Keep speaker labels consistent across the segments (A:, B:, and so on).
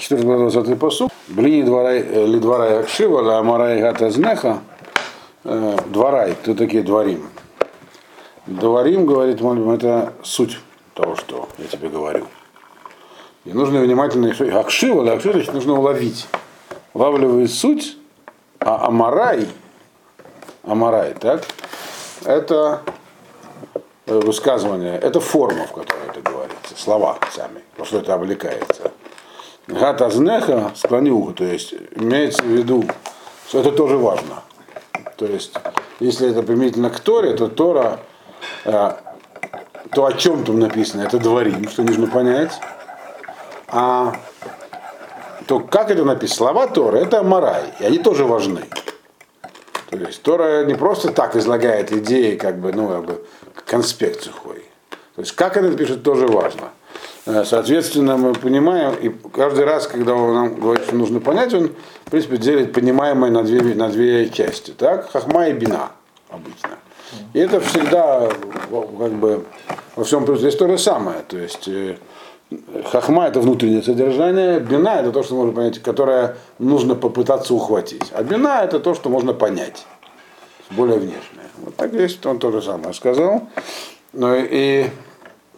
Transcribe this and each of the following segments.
A: 14-20 посуд. Блини дворай, ли дворай акшива, ла амарай гата знеха. Э, Дворай, кто такие дворим? Дворим, говорит Мальбим, это суть того, что я тебе говорю. И нужно внимательно, акшива, да, акшива, значит, нужно уловить. Улавливает суть, а амарай, амарай, так, это высказывание, это форма, в которой это говорится, слова сами, во что это облекается. Гата знеха, склони ухо, то есть имеется в виду, что это тоже важно. То есть, если это применительно к Торе, то Тора, э, то о чем там написано, это дворим, что нужно понять. А то как это написано, слова Торы, это Марай, и они тоже важны. То есть Тора не просто так излагает идеи, как бы, ну, как бы, конспект сухой. То есть как это пишет, тоже важно. Э, соответственно, мы понимаем, и каждый раз, когда он нам говорит, что нужно понять, он, в принципе, делит понимаемое на две, на две части. Так? Хахма и бина обычно. И это всегда, как бы, во всем здесь то же самое. То есть, э, хахма это внутреннее содержание, бина это то, что можно понять, которое нужно попытаться ухватить. А бина это то, что можно понять. Более внешнее. Вот так здесь он то же самое сказал. Ну и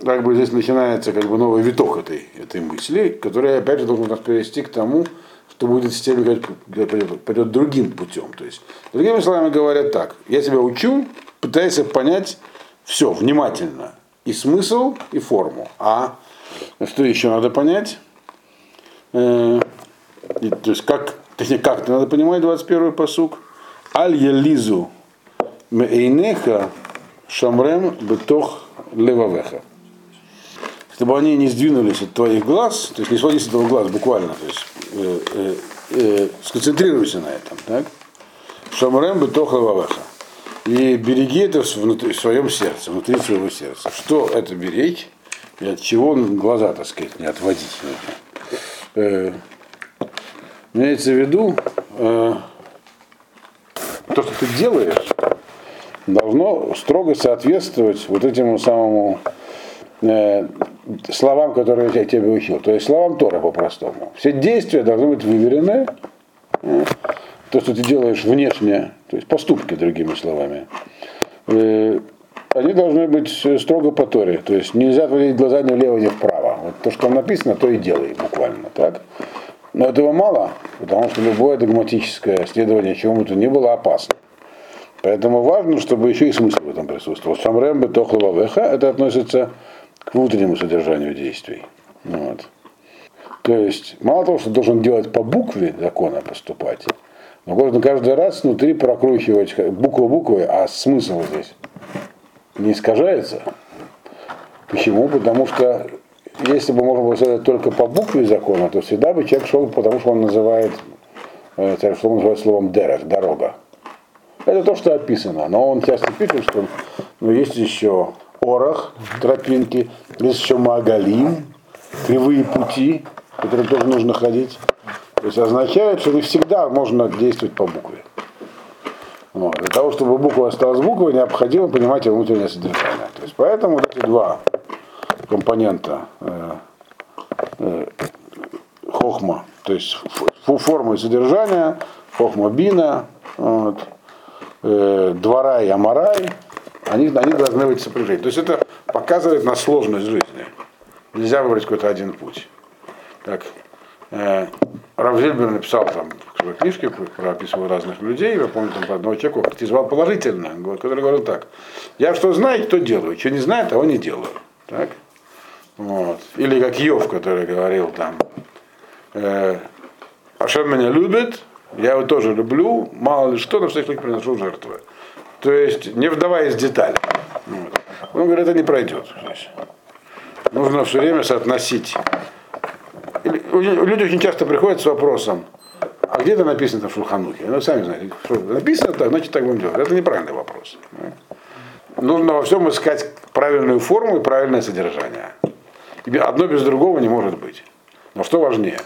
A: как бы здесь начинается как бы новый виток этой, этой мысли, который опять же должен нас привести к тому, что будет с тем, пойдет другим путем. То есть, другими словами говоря так, я тебя учу, пытаясь понять все внимательно, и смысл, и форму. А что еще надо понять? Э, то есть как, точнее, как надо понимать 21 посук? Аль елизу мейнеха шамрем бетох левавеха чтобы они не сдвинулись от твоих глаз, то есть не своди с этого глаз буквально, то есть э, э, э, сконцентрируйся на этом, так? Шамрем бы вавеха. И береги это внутри, в своем сердце, внутри своего сердца. Что это беречь? И от чего глаза, так сказать, не отводить Э, имеется в виду, э, то, что ты делаешь, должно строго соответствовать вот этому самому Э, словам, которые я тебе учил. То есть словам Тора по-простому. Все действия должны быть выверены. То, что ты делаешь внешне, то есть поступки, другими словами, э, они должны быть строго по Торе. То есть нельзя отводить глаза ни влево, ни вправо. Вот то, что написано, то и делай буквально. Так? Но этого мало, потому что любое догматическое следование чему-то не было опасно. Поэтому важно, чтобы еще и смысл в этом присутствовал. Шамрем бы тохлова это относится к внутреннему содержанию действий. Вот. То есть, мало того, что должен делать по букве закона поступать, но нужно каждый раз внутри прокручивать букву буквы, а смысл здесь не искажается. Почему? Потому что если бы можно было сделать только по букве закона, то всегда бы человек шел, потому что он называет, э, что он называет словом дерех, дорога. Это то, что описано. Но он часто пишет, что ну, есть еще орах, тропинки, есть еще магалим, кривые пути, которые тоже нужно ходить. То есть означает, что не всегда можно действовать по букве. Вот. Для того, чтобы буква осталась буквой, необходимо понимать ее внутреннее содержание. То есть поэтому вот эти два компонента э, э, хохма, то есть форма и содержание, хохма бина, вот, э, двора и амарай, они, они должны быть сопряжены. То есть это показывает на сложность жизни. Нельзя выбрать какой-то один путь. Так, э, Равзельбер написал там своей книжке, прописывал разных людей, я помню там одного человека, критизовал положительно, который говорил так, я что знаю, то делаю, что не знаю, того не делаю. Так? Вот. Или как Йов, который говорил там, э, Ашем меня любит, я его тоже люблю, мало ли что, на всех случай приношу жертвы. То есть, не вдаваясь в детали. Вот. Он говорит, это не пройдет. Нужно все время соотносить. Люди очень часто приходят с вопросом, а где это написано в Шулханухе? Ну, сами знаете, что написано так, значит так будем делать. Это неправильный вопрос. Нужно во всем искать правильную форму и правильное содержание. Одно без другого не может быть. Но что важнее?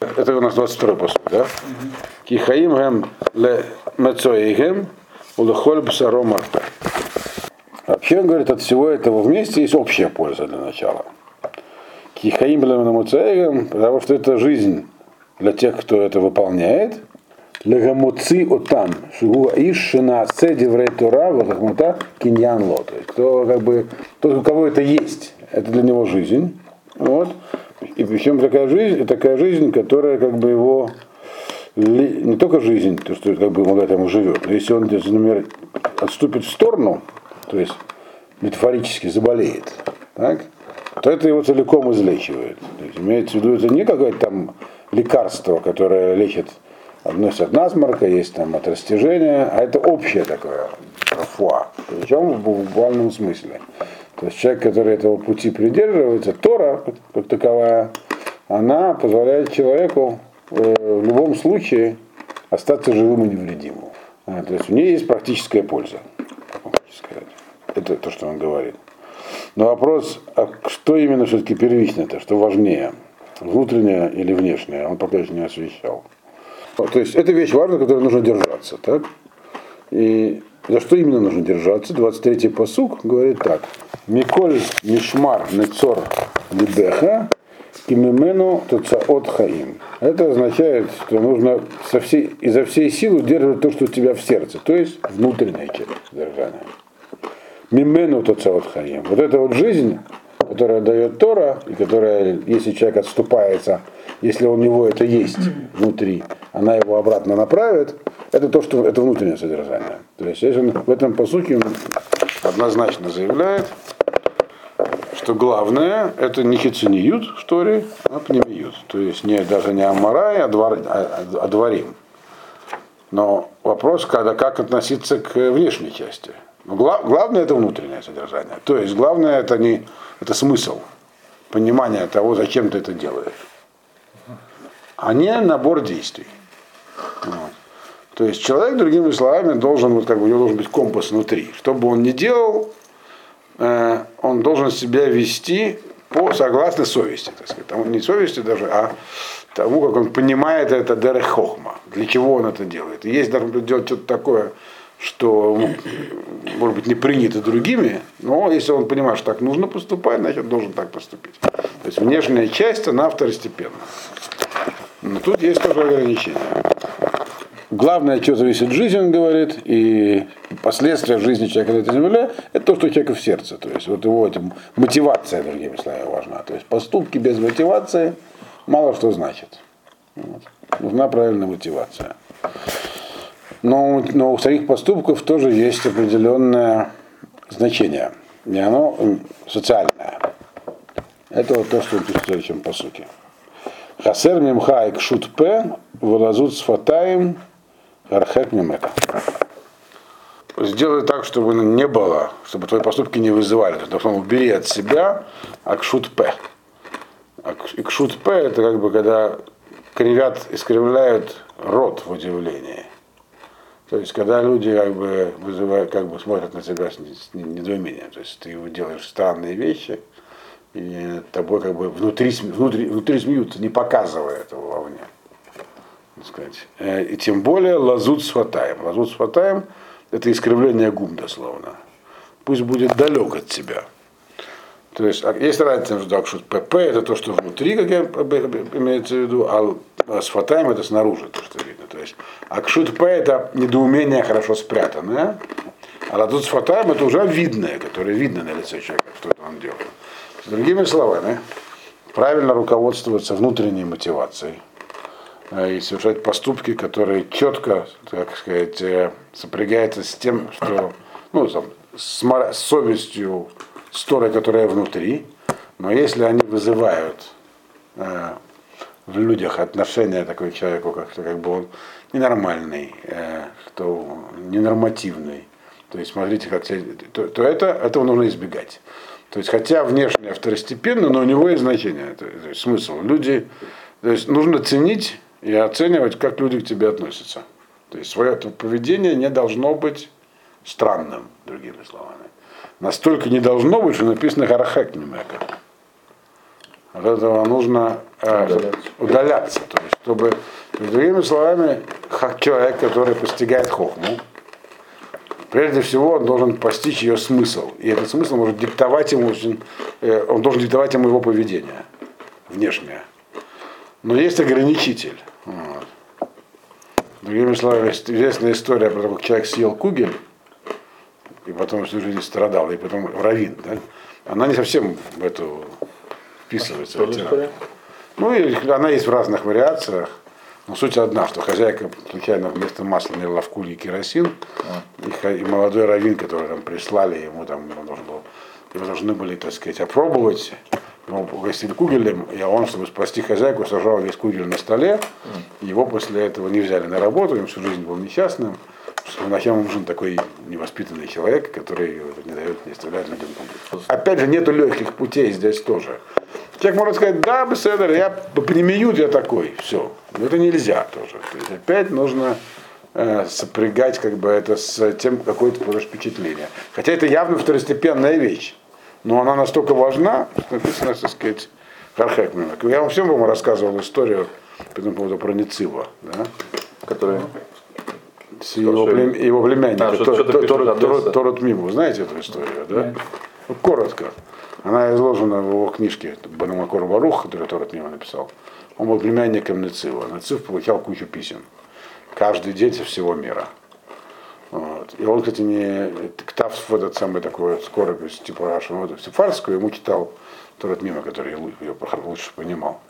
A: Это у нас 22-й посуд, да? Кихаим гэм ле мецоигем Улыхоль бсаро марта. Вообще, он говорит, от всего этого вместе есть общая польза для начала. Кихаим Муцаегам, потому что это жизнь для тех, кто это выполняет. Легамуци отам, шигу иш шина седиврей тура, вахмута киньян ло. То есть, кто как бы, тот, у кого это есть, это для него жизнь. Вот. И причем такая жизнь, такая жизнь, которая как бы его не только жизнь, то, что как бы он этому живет, но если он, например, отступит в сторону, то есть метафорически заболеет, так, то это его целиком излечивает. То есть, имеется в виду, это не какое-то там лекарство, которое лечит относится от насморка, есть там от растяжения, а это общее такое фуа, причем в буквальном смысле. То есть человек, который этого пути придерживается, Тора, как таковая, она позволяет человеку в любом случае остаться живым и невредимым. А, то есть у нее есть практическая польза. Это то, что он говорит. Но вопрос, а что именно все-таки первично-то, что важнее, внутреннее или внешнее, он пока еще не освещал. То есть это вещь важная, которой нужно держаться. Так? И за что именно нужно держаться? 23-й посук говорит так. Миколь мишмар нецор либеха кимимену туцаот хаим. Это означает, что нужно со всей, изо всей силы удерживать то, что у тебя в сердце, то есть внутренняя часть держания. Мимену туцаот хаим. Вот эта вот жизнь, которая дает Тора, и которая, если человек отступается, если у него это есть внутри, она его обратно направит, это то, что это внутреннее содержание. То есть если он в этом посуке он однозначно заявляет, что главное это не хицуниют в Торе, а пнемиют. То есть не, даже не амарай, а, двор, а, а дворим. Но вопрос, когда, как относиться к внешней части. Гла, главное это внутреннее содержание. То есть главное это не это смысл, понимание того, зачем ты это делаешь, а не набор действий. Вот. То есть человек, другими словами, должен, вот как бы у него должен быть компас внутри. Что бы он ни делал, он должен себя вести по согласно совести, так сказать. Тому, не совести даже, а тому, как он понимает это дерехохма, для чего он это делает. И есть даже делать что-то такое, что, может быть, не принято другими, но если он понимает, что так нужно поступать, значит, он должен так поступить. То есть внешняя часть, она второстепенна. Но тут есть тоже ограничения. Главное, что зависит от жизни, он говорит, и последствия жизни человека на этой земле, это то, что у человека в сердце. То есть вот его эта мотивация, другими словами, важна. То есть поступки без мотивации мало что значит. Вот. Нужна правильная мотивация. Но, но у своих поступков тоже есть определенное значение. И оно социальное. Это вот то, что он пишет в следующем посуке. Хасер мимха и кшут п, вылазут с фатаем, архек мимека. Сделай так, чтобы не было, чтобы твои поступки не вызывали. То есть, убери от себя акшут п. Акшут п это как бы когда кривят, искривляют рот в удивлении. То есть, когда люди как бы вызывают, как бы смотрят на тебя с недоумением, то есть ты делаешь странные вещи, и тобой как бы внутри, внутри, внутри смеются, не показывая этого вовне. Сказать. Э, и тем более лазут с фатаем. Лазут с фатаем это искривление губ дословно. Пусть будет далек от тебя. То есть а есть разница между что ПП это то, что внутри, как я имеется в виду, а с фатаем это снаружи, то, что видно. То есть акшут П это недоумение хорошо спрятанное, а лазут с это уже видное, которое видно на лице человека, что он делает. Другими словами, правильно руководствоваться внутренней мотивацией и совершать поступки, которые четко, так сказать, э, сопрягаются с тем, что, ну, там, с, с совестью, с Торой, которая внутри, но если они вызывают э, в людях отношение такой человеку, как, как бы он ненормальный, э, что ненормативный, то есть смотрите, как то, то это, этого нужно избегать. То есть, хотя внешне второстепенно, но у него есть значение, то есть смысл. Люди, то есть нужно ценить и оценивать, как люди к тебе относятся. То есть свое поведение не должно быть странным, другими словами. Настолько не должно быть, что написано Харахек Немека. От этого нужно э, удаляться. удаляться. То есть, чтобы, другими словами, человек, который постигает хохму, Прежде всего, он должен постичь ее смысл. И этот смысл может диктовать ему, э, он должен диктовать ему его поведение. внешняя. Но есть ограничитель. Вот. Другими словами, известная история про то, как человек съел кугель, и потом всю жизнь страдал, и потом равин, да? Она не совсем в эту вписывается. в тиран. Ну, и она есть в разных вариациях. Но суть одна, что хозяйка случайно вместо масла налила в кулье керосин, и, ха- и молодой раввин, который там прислали, ему там он должен был, его должны были, так сказать, опробовать, ему угостили кугелем, и он, чтобы спасти хозяйку, сажал весь кугель на столе, его после этого не взяли на работу, он всю жизнь был несчастным, что нахер нужен такой невоспитанный человек, который не дает, не оставляет людям кугель. Опять же, нету легких путей здесь тоже. Человек может сказать, да, беседер, я пнемиют, я такой, все. Но это нельзя тоже. То есть опять нужно э, сопрягать как бы это с тем, какое ты получишь впечатление. Хотя это явно второстепенная вещь. Но она настолько важна, что написано, так сказать, Хархекмена. Я вам всем вам рассказывал историю по этому поводу про Ницива, да?
B: Который...
A: С его, плем- его племянника,
B: А,
A: Тор- Тор- Тор- Торот Миму. Вы знаете эту историю, да? Ну, коротко. Она изложена в его книжке Банамакор Барух, который Торот Миму написал. Он был племянником Нецива. Нецив получал кучу писем. Каждый день со всего мира. Вот. И он, кстати, не Ктав, этот самый такой вот скоропись, типа Рашу, вот, сефарскую, ему читал Торот Мима, который ее лучше понимал.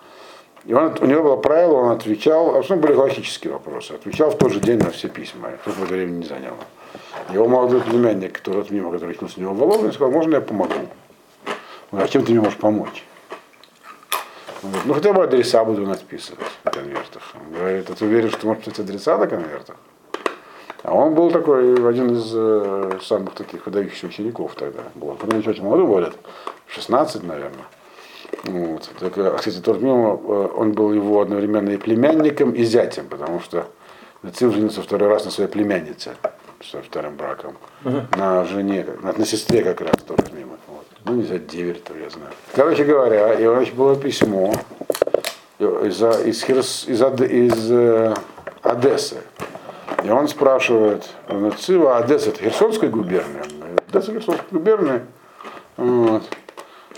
A: И он, у него было правило, он отвечал, в основном были галактические вопросы, отвечал в тот же день на все письма, сколько бы времени не заняло. Его молодой племянник, который от мимо, который учился у него в Воловне, сказал, можно я помогу? Он говорит, а чем ты мне можешь помочь? Он говорит, ну хотя бы адреса буду надписывать на конвертах. Он говорит, а ты уверен, что можешь писать адреса на конвертах? А он был такой, один из э, самых таких выдающихся учеников тогда. Был. Он не очень молодой, был лет 16, наверное. Вот. Так, э, кстати, тот мимо, э, он был его одновременно и племянником, и зятем, потому что Нацив женился второй раз на своей племяннице со вторым браком. На жене, на, на сестре как раз тоже мимо. Вот. Ну, не знаю, деверь, то я знаю. Короче говоря, и у него было письмо из, из, из, из э, Одессы. И он спрашивает Нацива, Одесса это Херсонская губерния? Одесса Херсонская губерния. Вот.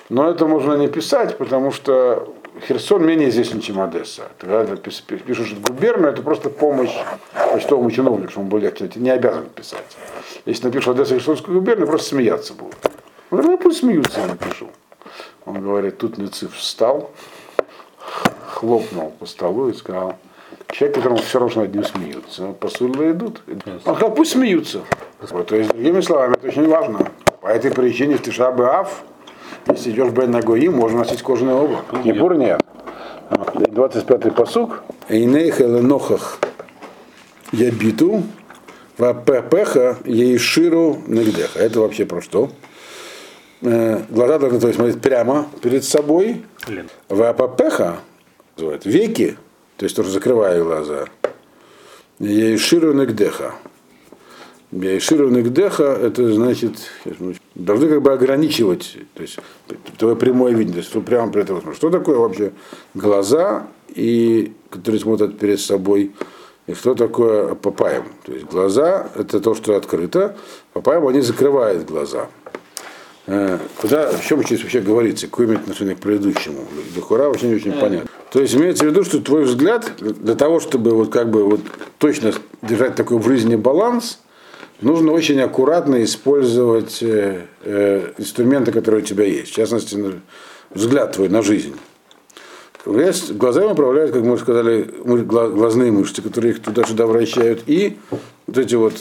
A: Но это можно не писать, потому что Херсон менее известен, чем Одесса. Когда ты пис- пи- пишешь губернию, это просто помощь почтовому чиновнику, чтобы он легче. Ты не обязан писать. Если напишешь Одесса Херсонскую губернию, просто смеяться будут. Говорит, ну пусть смеются, я напишу. Он говорит, тут Нецив встал, хлопнул по столу и сказал, человек, которому все равно, над ним смеются, посылы идут. Он сказал, пусть смеются. Вот, то есть, другими словами, это очень важно. По этой причине в Тишабе Ав, если идешь Бен Нагоим, можно носить кожаное облако. Не бур нет. 25-й посук. Эйнейх эленохах ябиту, вапепеха ейширу нагдеха. Это вообще про что? Э, Глаза должны то есть, смотреть прямо перед собой. Называют, веки, то есть тоже закрывая глаза. Ейширу нагдеха. Ейширу нагдеха, это значит, должны как бы ограничивать, то есть твое прямое видение, то есть что прямо тобой. смотришь. Что такое вообще глаза, и, которые смотрят перед собой, и что такое папаем? То есть глаза это то, что открыто, папаем они закрывают глаза. Э, Куда, о чем здесь вообще говорится, какое имеет отношение к предыдущему? Дохура вообще не очень понятно. То есть имеется в виду, что твой взгляд, для того, чтобы вот как бы вот точно держать такой в жизни баланс, нужно очень аккуратно использовать э, э, инструменты, которые у тебя есть. В частности, взгляд твой на жизнь. Глазами управляют, как мы уже сказали, глазные мышцы, которые их туда-сюда вращают, и вот эти вот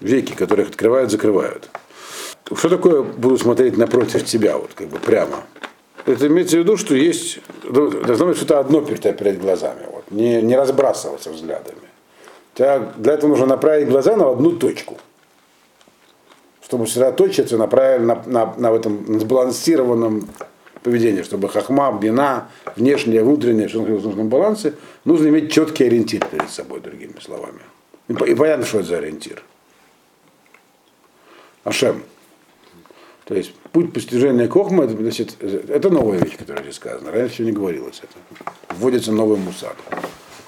A: веки, которые их открывают, закрывают. Что такое буду смотреть напротив тебя, вот как бы прямо? Это имеется в виду, что есть, ну, должно быть что-то одно перед, глазами, вот, не, не разбрасываться взглядами. Тебя для этого нужно направить глаза на одну точку. Чтобы сосредоточиться на, на, на, на этом на сбалансированном поведении, чтобы хахма, бина, внешнее, внутреннее, все в нужном балансе, нужно иметь четкий ориентир перед собой, другими словами. И, и понятно, что это за ориентир. Ашем. То есть путь постижения Кохма, это, значит, это новая вещь, которая здесь сказана. Раньше не говорилось это. Вводится новый мусар.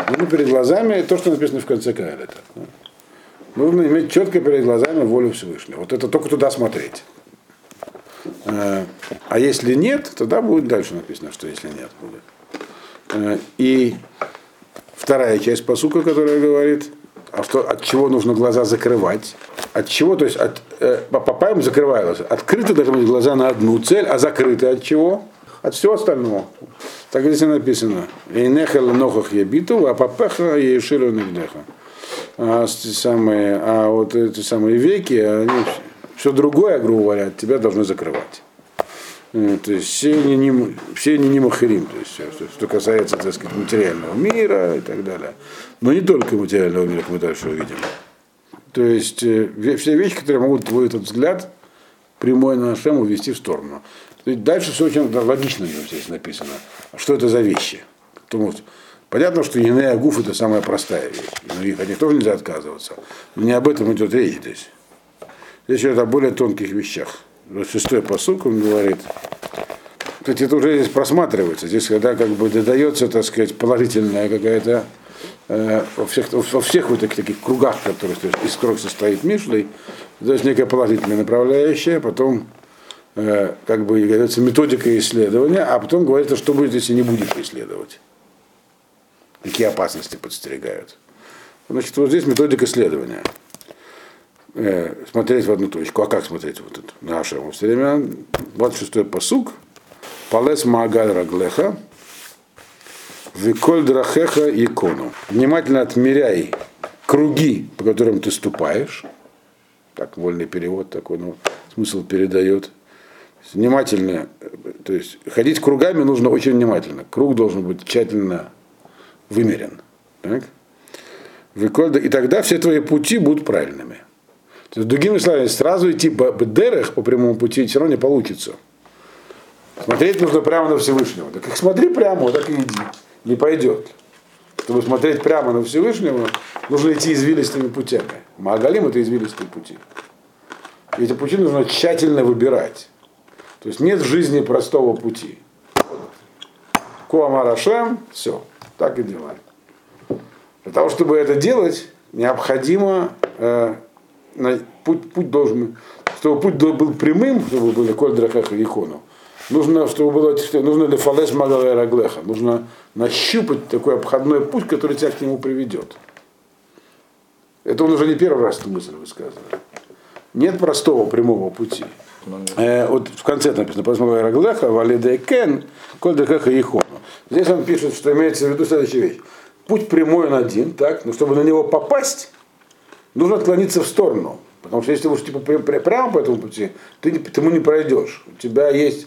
A: Нужно перед глазами то, что написано в конце Каэлета. Нужно иметь четко перед глазами волю Всевышнего. Вот это только туда смотреть. Э, А если нет, тогда будет дальше написано, что если нет будет. Э, И вторая часть посука, которая говорит, а что, от чего нужно глаза закрывать. От чего, то есть от, э, по папаям закрываются. Открыты должны быть глаза на одну цель, а закрыты от чего? От всего остального. Так здесь и написано. Эйнехал нохах ебиту, а папеха еширу нигдеха. А, самые, а вот эти самые веки, они все другое, грубо говоря, от тебя должны закрывать. То есть все они не, все они не махарим, то есть что, что касается, так сказать, материального мира и так далее. Но не только материального мира, как мы дальше увидим. То есть э, все вещи, которые могут твой этот взгляд прямой на Ашем увести в сторону. То есть дальше все очень логично здесь написано. Что это за вещи? Потому что понятно, что Енея Гуф это самая простая вещь. Но их от них тоже нельзя отказываться. Но не об этом идет речь здесь. Здесь идет о более тонких вещах. Шестой посук он говорит. Кстати, это уже здесь просматривается. Здесь, когда как бы додается, так сказать, положительная какая-то э, во всех, во всех вот таких, таких кругах, которые, то есть, из которых состоит Мишлей, то есть некая положительная направляющая, потом э, как бы говорится методика исследования, а потом говорится, что будет, если не будешь исследовать. Какие опасности подстерегают. Значит, вот здесь методика исследования. Э, смотреть в одну точку. А как смотреть вот это? На Ашему все время. 26-й посук. Палес Маагаль Раглеха. Виколь Драхеха Икону. Внимательно отмеряй круги, по которым ты ступаешь. Так, вольный перевод такой, ну, смысл передает. Внимательно, э, то есть ходить кругами нужно очень внимательно. Круг должен быть тщательно вымерен. Так? И тогда все твои пути будут правильными. То есть, другими словами, сразу идти по дерех, по прямому пути, все равно не получится. Смотреть нужно прямо на Всевышнего. Так как смотри прямо, так и иди. Не пойдет. Чтобы смотреть прямо на Всевышнего, нужно идти извилистыми путями. Магалим это извилистые пути. И эти пути нужно тщательно выбирать. То есть нет в жизни простого пути. Куамарашем, все, так и делаем. Для того, чтобы это делать, необходимо э, путь, путь должен, чтобы путь был прямым, чтобы были коль драках и икону, нужно, чтобы было, нужно ли фалеш магале раглеха, нужно нащупать такой обходной путь, который тебя к нему приведет. Это он уже не первый раз эту мысль высказывает. Нет простого прямого пути. Э, вот в конце написано, посмотрим Раглеха, Валиде Кен, Коль Декеха Ихону. Здесь он пишет, что имеется в виду следующая вещь. Путь прямой он один, так, но чтобы на него попасть, нужно отклониться в сторону. Потому что если уж типа пря- пря- прямо по этому пути, ты, ты ему не пройдешь. У тебя есть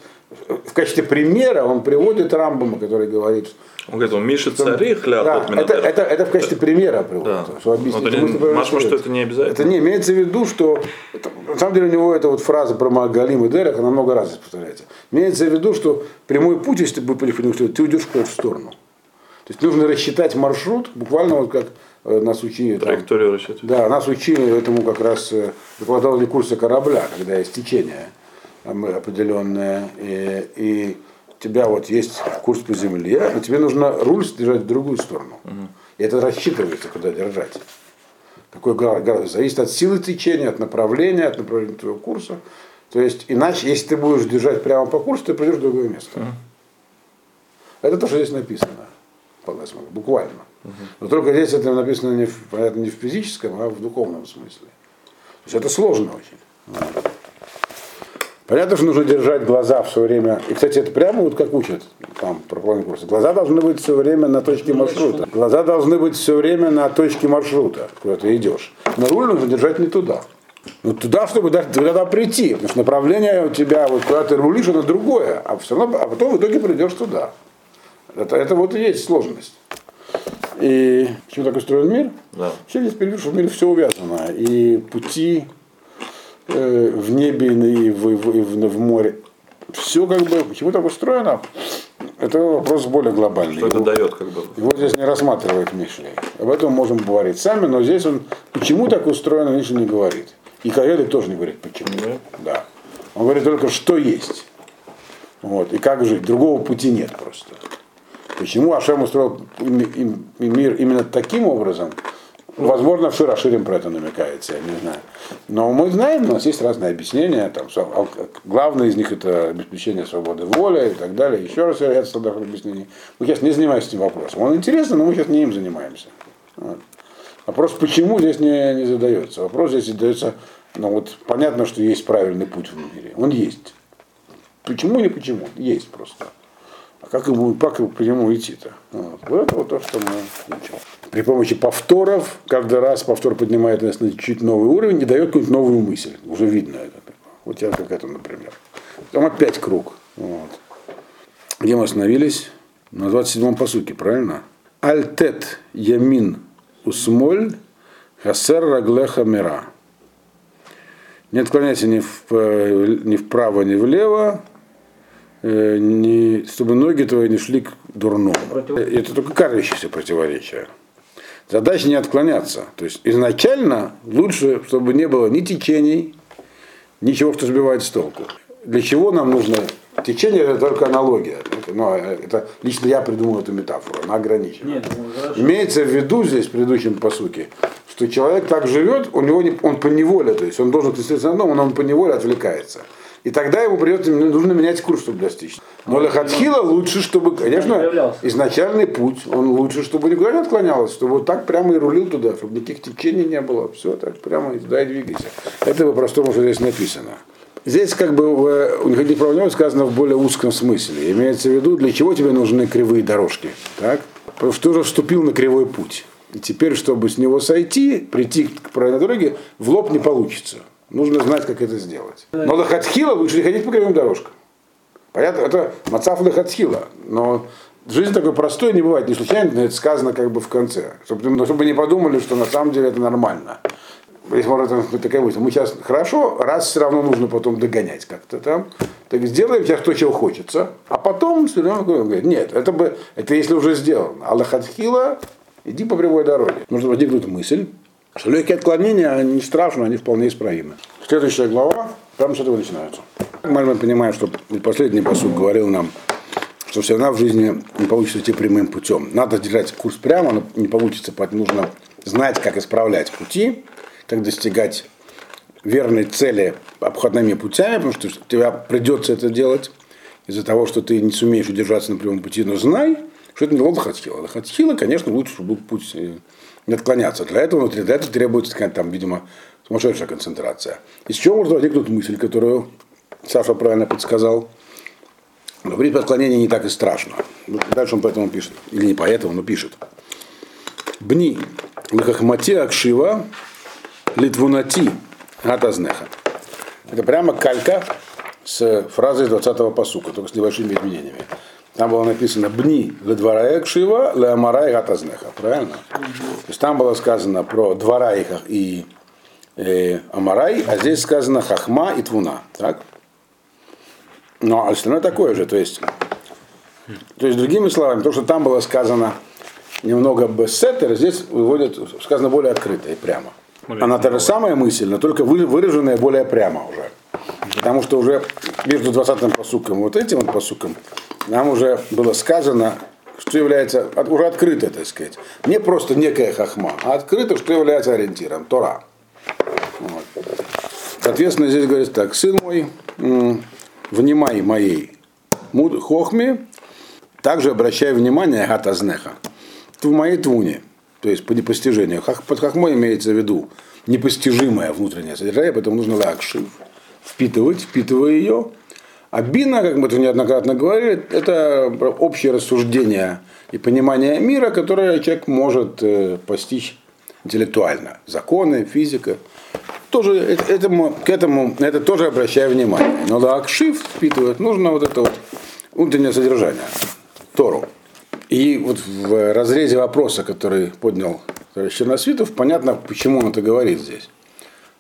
A: в качестве примера он приводит Рамбама, который говорит,
B: Он говорит, он Миша царих
A: да, это, это, это в качестве примера приводит,
B: Да.
A: что объяснить.
B: Но это Машма, что это не обязательно.
A: Это не имеется в виду, что это- на самом деле у него эта вот фраза про Магалим и Дерек, она много раз повторяется. Имеется в виду, что прямой путь, если ты будешь по ты уйдешь в сторону. То есть нужно рассчитать маршрут, буквально вот как нас учили. там,
B: Траекторию рассчитывать.
A: да, нас учили этому как раз э, преподавали курсы корабля, когда есть течение там, определенное, и, и у тебя вот есть курс по земле, но тебе нужно руль держать в другую сторону. И это рассчитывается, куда держать. Такой гра- гра- зависит от силы течения, от направления, от направления твоего курса. То есть, иначе, если ты будешь держать прямо по курсу, ты придешь в другое место. Это то, что здесь написано. Буквально. Но только здесь это написано не в, понятно, не в физическом, а в духовном смысле. То есть это сложно очень. Понятно, что нужно держать глаза все время. И, кстати, это прямо вот как учат там про курса. Глаза должны быть все время на точке маршрута. Глаза должны быть все время на точке маршрута, куда ты идешь. Но руль нужно держать не туда. Ну, туда, чтобы туда прийти. Потому что направление у тебя, вот куда ты рулишь, это другое. А, все равно, а потом в итоге придешь туда. Это, это вот и есть сложность. И почему так устроен мир?
B: Да.
A: Вообще здесь перевод, что в мире все увязано. И пути э, в небе и в, и в, и в- в море. Все как бы, почему так устроено, это вопрос более глобальный.
B: Что это
A: Его-
B: дает, как бы.
A: его здесь не рассматривает Мишли. Об этом можем говорить сами, но здесь он почему так устроено, Мишли не говорит. И Каэли тоже не говорит почему.
B: Нет?
A: Да. Он говорит только, что есть. Вот. И как жить. Другого пути нет просто. Почему Ашем устроил мир именно таким образом, Возможно, в расширим про это намекается, я не знаю. Но мы знаем, у нас есть разные объяснения. Там, главное из них это обеспечение свободы воли и так далее. Еще раз ряд стандартных объяснений. Мы сейчас не занимаемся этим вопросом. Он интересный, но мы сейчас не им занимаемся. Вот. Вопрос, почему здесь не, не задается. Вопрос здесь задается, ну вот понятно, что есть правильный путь в мире. Он есть. Почему не почему? Есть просто. Как, ему, как по нему идти-то? Вот. вот это вот то, что мы учим. При помощи повторов, каждый раз повтор поднимает нас на чуть новый уровень и дает какую-нибудь новую мысль. Уже видно это. Вот я как это, например. Там опять круг. Вот. Где мы остановились? На 27-м посуке, правильно? Альтет ямин усмоль хасер раглеха мира. Не отклоняйся ни, в, ни вправо, ни влево, Э, не, чтобы ноги твои не шли к дурному. Против... Это только кажущееся противоречие. Задача не отклоняться. То есть изначально лучше, чтобы не было ни течений, ничего, что сбивает с толку. Для чего нам нужно течение, это только аналогия. Но это лично я придумал эту метафору, она ограничена. Нет, ну, Имеется в виду здесь, в предыдущем посуке, что человек так живет, у него не, он по неволе, то есть он должен концентрироваться на одном, но он по неволе отвлекается. И тогда ему придется, нужно менять курс, чтобы достичь. Но Лехатхила лучше, чтобы, конечно, изначальный путь, он лучше, чтобы никуда не отклонялось, чтобы вот так прямо и рулил туда, чтобы никаких течений не было. Все, так прямо и туда и двигайся. Это по-простому, что здесь написано. Здесь как бы в «Уходи про сказано в более узком смысле. Имеется в виду, для чего тебе нужны кривые дорожки. Так? Потому что ты уже вступил на кривой путь. И теперь, чтобы с него сойти, прийти к правильной дороге, в лоб не получится. Нужно знать, как это сделать. Но лохатхила лучше не ходить по кривым дорожкам. Понятно? Это мацав лохатхила. Но жизнь такой простой не бывает. Не случайно но это сказано как бы в конце. Чтобы, чтобы не подумали, что на самом деле это нормально. Если можно такая мысль, мы сейчас хорошо, раз все равно нужно потом догонять как-то там, так сделаем сейчас то, чего хочется, а потом все равно говорит, нет, это бы, это если уже сделано. А лохатхила, иди по прямой дороге. Нужно возникнуть мысль, что легкие отклонения, они не страшны, они вполне исправимы. Следующая глава, прямо с этого начинается. Мы понимаем, что последний посуд говорил нам, что все равно в жизни не получится идти прямым путем. Надо держать курс прямо, но не получится, поэтому нужно знать, как исправлять пути, как достигать верной цели обходными путями, потому что тебе придется это делать из-за того, что ты не сумеешь удержаться на прямом пути, но знай, что это не лохатхила. Лохатхила, конечно, лучше, чтобы был путь не отклоняться. Для этого для этого требуется какая-то там, видимо, сумасшедшая концентрация. Из чего может возникнуть мысль, которую Саша правильно подсказал? Но, в принципе, отклонение не так и страшно. Дальше он поэтому пишет. Или не поэтому, но пишет. Бни лахахмати акшива литвунати атазнеха. Это прямо калька с фразой 20-го посука, только с небольшими изменениями. Там было написано «Бни ле экшива ле амара и гатазнеха». Правильно? То есть там было сказано про двора их и э, амарай, а здесь сказано хахма и твуна. Так? Но остальное такое же. То есть, то есть другими словами, то, что там было сказано немного бессеттер, здесь выводит, сказано более открыто и прямо. Она та же самая мысль, но только выраженная более прямо уже. Потому что уже между 20-м посуком и вот этим вот посуком нам уже было сказано, что является уже открыто, так сказать. Не просто некая хахма, а открыто, что является ориентиром, Тора. Вот. Соответственно, здесь говорится так, сын мой, внимай моей хохме, также обращай внимание гатазнеха, в моей твуне, то есть по непостижению. Под хохмой имеется в виду непостижимое внутреннее содержание, поэтому нужно лакшив, впитывать, впитывая ее, а бина, как мы это неоднократно говорили, это общее рассуждение и понимание мира, которое человек может э, постичь интеллектуально. Законы, физика. Тоже этому, к этому это тоже обращаю внимание. Но лакшив впитывает, нужно вот это вот внутреннее содержание, Тору. И вот в разрезе вопроса, который поднял Черносвитов, понятно, почему он это говорит здесь.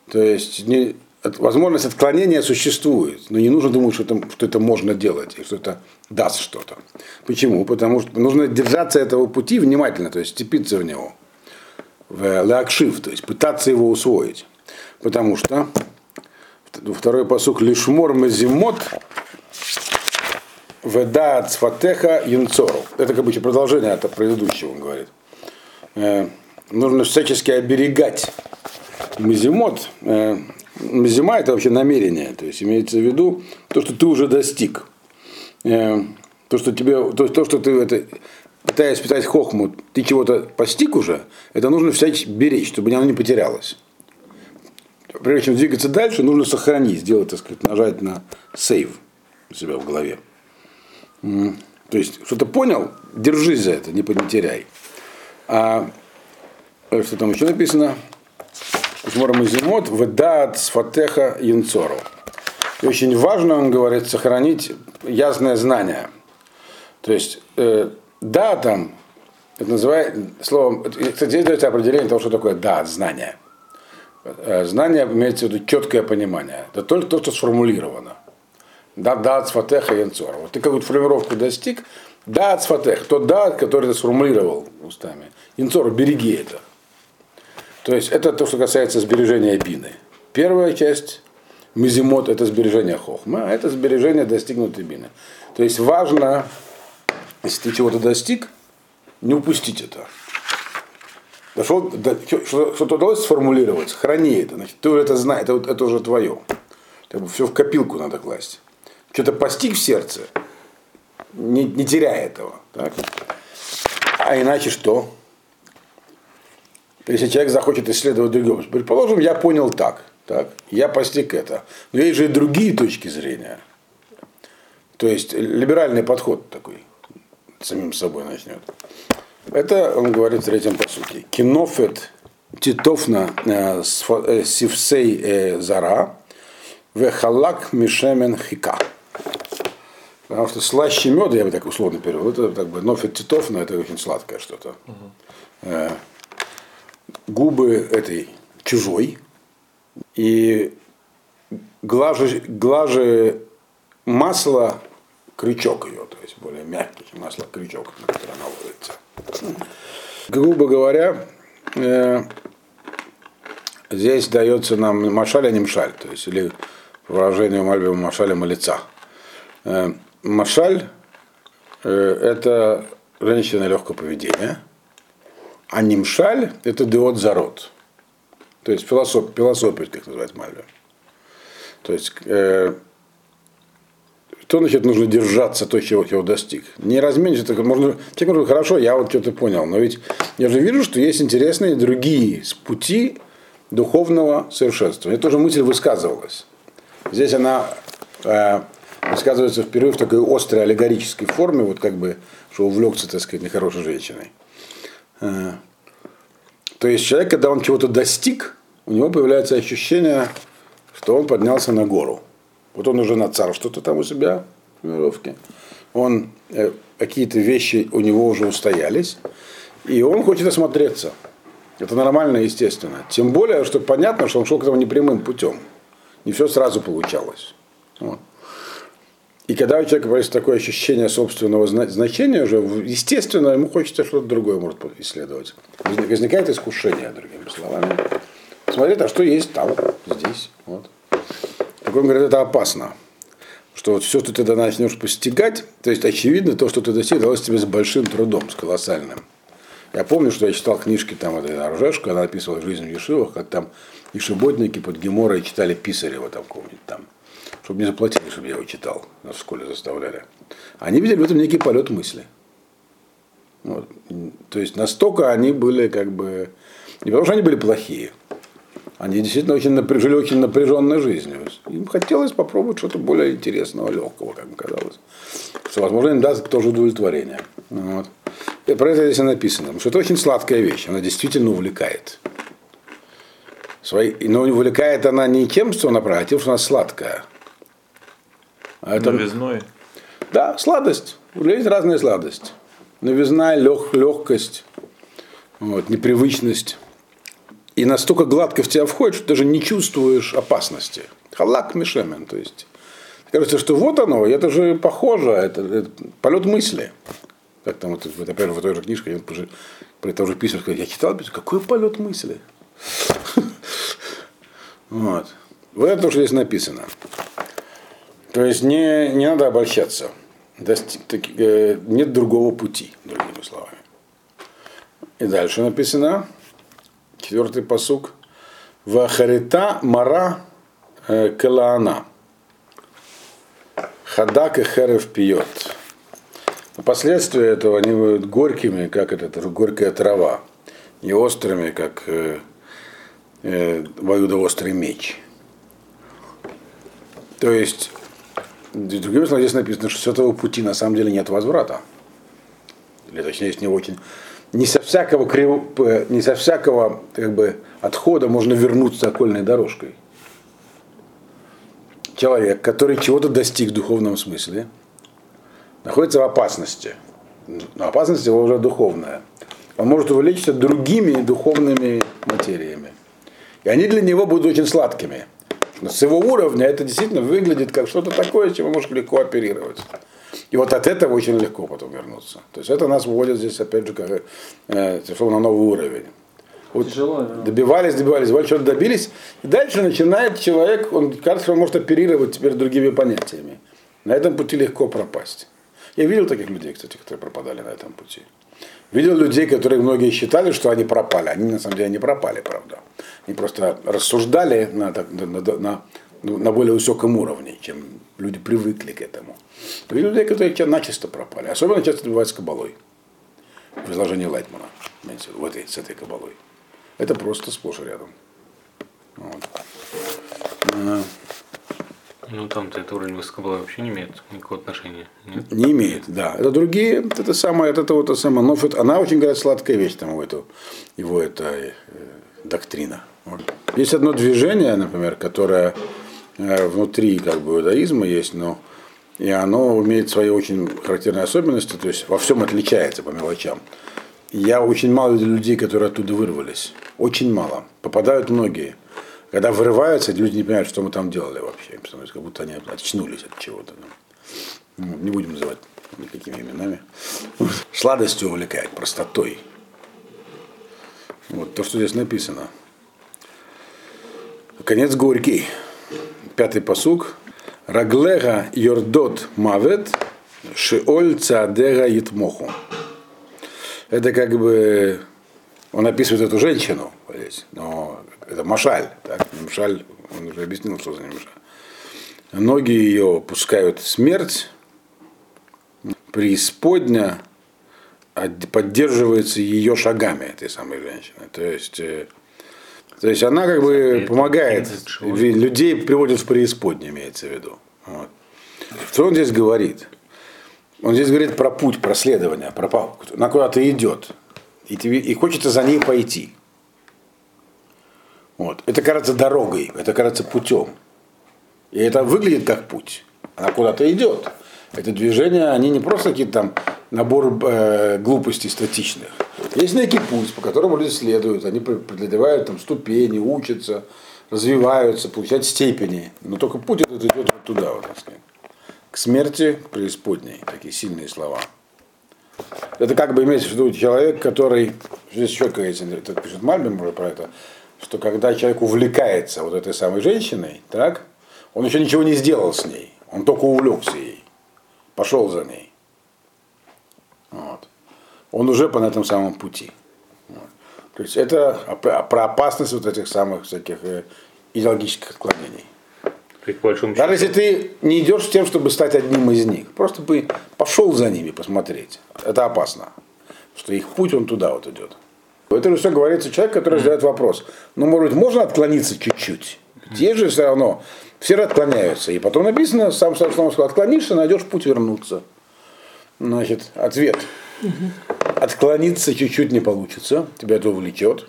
A: То есть не, возможность отклонения существует, но не нужно думать, что это, что это можно делать, и что это даст что-то. Почему? Потому что нужно держаться этого пути внимательно, то есть степиться в него, в лакшив, то есть пытаться его усвоить. Потому что второй посук лишмор мезимот веда цфатеха юнцору. Это как бы продолжение от предыдущего, он говорит. Э, нужно всячески оберегать мезимот. Мезима это вообще намерение, то есть имеется в виду то, что ты уже достиг. Э, то, что тебе, то, то что ты это, пытаясь питать хохму, ты чего-то постиг уже, это нужно всячески беречь, чтобы оно не потерялось. Прежде чем двигаться дальше, нужно сохранить, сделать, так сказать, нажать на сейв у себя в голове. То есть, что-то понял, держись за это, не потеряй. А что там еще написано? Шмором изимот, выдат сфатеха янцору. И очень важно, он говорит, сохранить ясное знание. То есть, э, да, там, это называет словом, кстати, здесь дается определение того, что такое да, знание. Э, знание имеется в виду четкое понимание. Это только то, что сформулировано. Да, да, цфатеха янцора. Вот ты какую-то формулировку достиг, да, цфатех, тот да, который ты сформулировал устами. Янцор, береги это. То есть это то, что касается сбережения бины. Первая часть мизимот это сбережение хохма, а это сбережение достигнутой бины. То есть важно, если ты чего-то достиг, не упустить это. Дошел, что-то удалось сформулировать, храни это, значит, ты это знаешь, это, это уже твое. Как бы все в копилку надо класть. Что-то постиг в сердце, не, не теряя этого. Так? А иначе что? Если человек захочет исследовать другого, предположим, я понял так, так, я постиг это. Но есть же и другие точки зрения. То есть либеральный подход такой самим собой начнет. Это он говорит в третьем посуке. Кинофет титовна э, э, сивсей э, зара вехалак мишемен хика. Потому что слаще меда, я бы так условно перевел, это как бы нофет титовна, это очень сладкое что-то. Угу губы этой чужой и глаже, глаже масло крючок ее, то есть более мягкий масло крючок, на который она ложится. Грубо говоря, э, здесь дается нам машаль, а не мшаль, то есть или выражение мальбима машаля лица. Э, машаль э, это женщина легкого поведения – а нимшаль – это деот зарод. То есть философ, философия, как называется Мальве. То есть, э, что значит нужно держаться то, чего, чего достиг? Не разменить, это можно, человек может, хорошо, я вот что-то понял, но ведь я же вижу, что есть интересные другие пути духовного совершенства. Мне тоже мысль высказывалась. Здесь она э, высказывается впервые в такой острой аллегорической форме, вот как бы, что увлекся, так сказать, нехорошей женщиной. Э, то есть человек, когда он чего-то достиг, у него появляется ощущение, что он поднялся на гору. Вот он уже на царь что-то там у себя в формировке. Он, э, какие-то вещи у него уже устоялись, и он хочет осмотреться. Это нормально, естественно. Тем более, что понятно, что он шел к этому непрямым путем. Не все сразу получалось. Вот. И когда у человека появляется такое ощущение собственного значения, уже, естественно, ему хочется что-то другое может исследовать. Возникает искушение, другими словами. Смотреть, а что есть там, здесь. Вот. Так он говорит, это опасно. Что вот все, что ты тогда начнешь постигать, то есть очевидно, то, что ты достиг, далось тебе с большим трудом, с колоссальным. Я помню, что я читал книжки там этой Аржешку, она описывала жизнь в Ешивах, как там ишеботники под Геморой читали Писарева там какого-нибудь там чтобы мне заплатили, чтобы я его читал. Нас в школе заставляли. Они видели в этом некий полет мысли. Вот. То есть настолько они были как бы... Не потому что они были плохие. Они действительно очень напряж... жили очень напряженной жизнью. Им хотелось попробовать что-то более интересного, легкого, как им казалось. Что, возможно, им даст тоже удовлетворение. Вот. И про это здесь и написано. что это очень сладкая вещь. Она действительно увлекает. Свои... Но увлекает она не тем, что она правит, а тем, что она сладкая.
B: А это... Новизной?
A: Да, сладость. Есть разная сладость. Новизна, лег, легкость, вот, непривычность. И настолько гладко в тебя входит, что ты даже не чувствуешь опасности. Халак мишемен, то есть. Кажется, что вот оно, это же похоже, это, это полет мысли. Как там, вот, вот, опять же, в той же книжке, я про это уже писал, я читал, какой полет мысли. Вот. Вот это то, что здесь написано. То есть не, не надо обольщаться. Достиг, э, нет другого пути, другими словами. И дальше написано, Четвертый посук. Вахарита мара э. Хадак и херев пьет. Последствия этого они будут горькими, как это, горькая трава, и острыми, как э, э, обоюдоострый меч. То есть, другими словами, здесь написано, что с этого пути на самом деле нет возврата. Или точнее, с него очень не со всякого, крив... не со всякого как бы, отхода можно вернуться окольной дорожкой. Человек, который чего-то достиг в духовном смысле, находится в опасности. Но опасность его уже духовная. Он может увлечься другими духовными материями. И они для него будут очень сладкими. Но с его уровня это действительно выглядит как что-то такое, чем может легко оперировать. И вот от этого очень легко потом вернуться. То есть это нас вводит здесь, опять же, как, э, на новый уровень. Вот Тяжело, да. Добивались, добивались, вот что-то добились. И дальше начинает человек, он кажется, он может оперировать теперь другими понятиями. На этом пути легко пропасть. Я видел таких людей, кстати, которые пропадали на этом пути. Видел людей, которые многие считали, что они пропали. Они на самом деле не пропали, правда. Они просто рассуждали на, на, на, на более высоком уровне, чем люди привыкли к этому. Но видел людей, которые начисто пропали. Особенно часто бывает с кабалой. В изложении Лайтмана. В этой, с этой кабалой. Это просто сплошь и рядом. Вот.
C: Ну там-то этот уровень высокобла вообще не имеет никакого отношения. Нет?
A: Не имеет, да. Это другие, это самое, это вот это самое, но она очень, говорят, сладкая вещь, там его, эту, его это э, доктрина. Вот. Есть одно движение, например, которое э, внутри как бы иудаизма есть, но и оно имеет свои очень характерные особенности, то есть во всем отличается по мелочам. Я очень мало видел людей, которые оттуда вырвались. Очень мало. Попадают многие. Когда вырываются, люди не понимают, что мы там делали вообще. Как будто они очнулись от чего-то. Ну, не будем называть никакими именами. Сладостью увлекает, простотой. Вот то, что здесь написано. Конец горький. Пятый посук. Раглега йордот мавет шиоль цаадега итмоху это как бы он описывает эту женщину но это Машаль, так, Машаль, он уже объяснил, что за ним Машаль. Ноги ее пускают в смерть, преисподня поддерживается ее шагами этой самой женщины. То есть, э, то есть она как бы помогает, людей приводит в преисподнюю, имеется в виду. Вот. Что он здесь говорит? Он здесь говорит про путь, про следование, про на куда-то идет. И, тебе, и хочется за ней пойти. Вот. Это кажется дорогой, это кажется путем. И это выглядит как путь. Она куда-то идет. Это движения, они не просто какие-то там набор э, глупостей статичных. Есть некий путь, по которому люди следуют. Они преодолевают там ступени, учатся, развиваются, получают степени. Но только путь этот идет вот туда, вот, так сказать к смерти преисподней. Такие сильные слова. Это как бы имеется в виду человек, который, здесь еще говорится, это пишет Мальбин может про это, что когда человек увлекается вот этой самой женщиной, так, он еще ничего не сделал с ней, он только увлекся ей, пошел за ней. Вот. Он уже по этом самом пути. Вот. То есть это про опасность вот этих самых всяких э, идеологических отклонений. Даже если ты не идешь с тем, чтобы стать одним из них, просто бы пошел за ними посмотреть. Это опасно. Что их путь, он туда вот идет. Это же все говорится человек, который задает вопрос. Ну, может быть, можно отклониться чуть-чуть? Те же все равно, все отклоняются. И потом написано, сам сам сказал, отклонишься, найдешь путь вернуться. Значит, ответ. Отклониться чуть-чуть не получится, тебя это увлечет.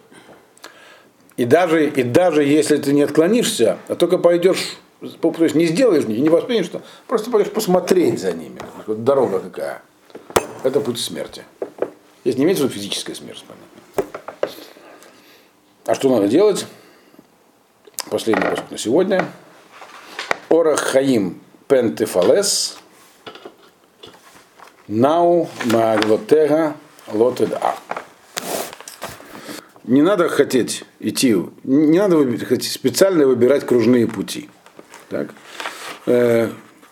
A: И даже, и даже если ты не отклонишься, а только пойдешь то есть не сделаешь, не воспримешь, что просто пойдешь посмотреть за ними. Вот дорога какая. Это путь смерти. Здесь не имеется в виду физическая смерть, понятно. А что надо делать? Последний вопрос на сегодня. Орах Хаим Пентефалес Нау Маглотега Лотеда. Не надо хотеть идти, не надо специально выбирать кружные пути. Так? Э,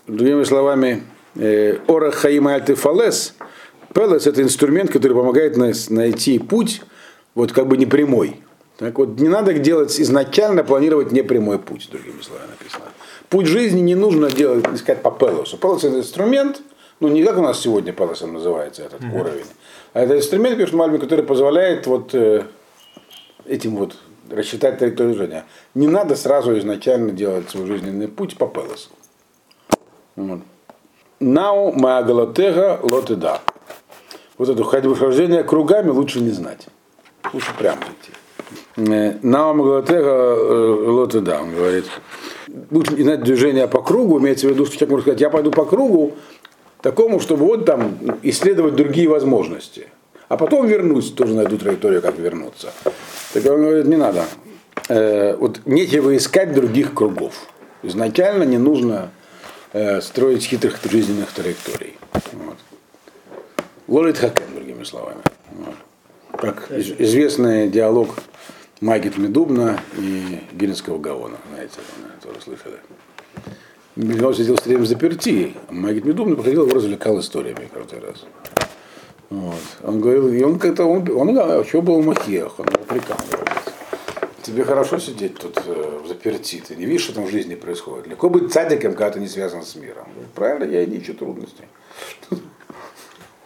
A: другими словами, э, Ора Хаима Альтефалес, Пелес это инструмент, который помогает найти путь, вот как бы не прямой. Так вот, не надо делать изначально планировать непрямой путь, другими словами написано. Путь жизни не нужно делать, искать по Пелосу. Пелос это инструмент, ну не как у нас сегодня Пелосом называется этот mm-hmm. уровень, а это инструмент, пишет Мальми, который позволяет вот э, этим вот рассчитать траекторию движения. Не надо сразу изначально делать свой жизненный путь по Пелосу. Вот. Нау Маагалатега Лотеда. Вот это хождение кругами лучше не знать. Лучше прямо идти. Нау Маагалатега Лотеда, он говорит. Лучше не знать движение по кругу, имеется в виду, что человек может сказать, я пойду по кругу, такому, чтобы вот там исследовать другие возможности. А потом вернусь, тоже найду траекторию, как вернуться. Так он говорит, не надо. Э, вот нечего искать других кругов. Изначально не нужно э, строить хитрых жизненных траекторий. Вот. Лолит другими словами. Вот. Как известный диалог Магит Медубна и Гиринского Гаона. Знаете, тоже слышали. Он сидел все время заперти. А Магит Медубна приходил, его развлекал историями каждый раз. Вот. Он говорил, и он как-то, он, он, он еще был в Махиях, он упрекал, говорит. Тебе хорошо сидеть тут э, в заперти, ты не видишь, что там в жизни происходит. Легко быть цадиком, когда ты не связан с миром. Правильно, я не ищу трудностей.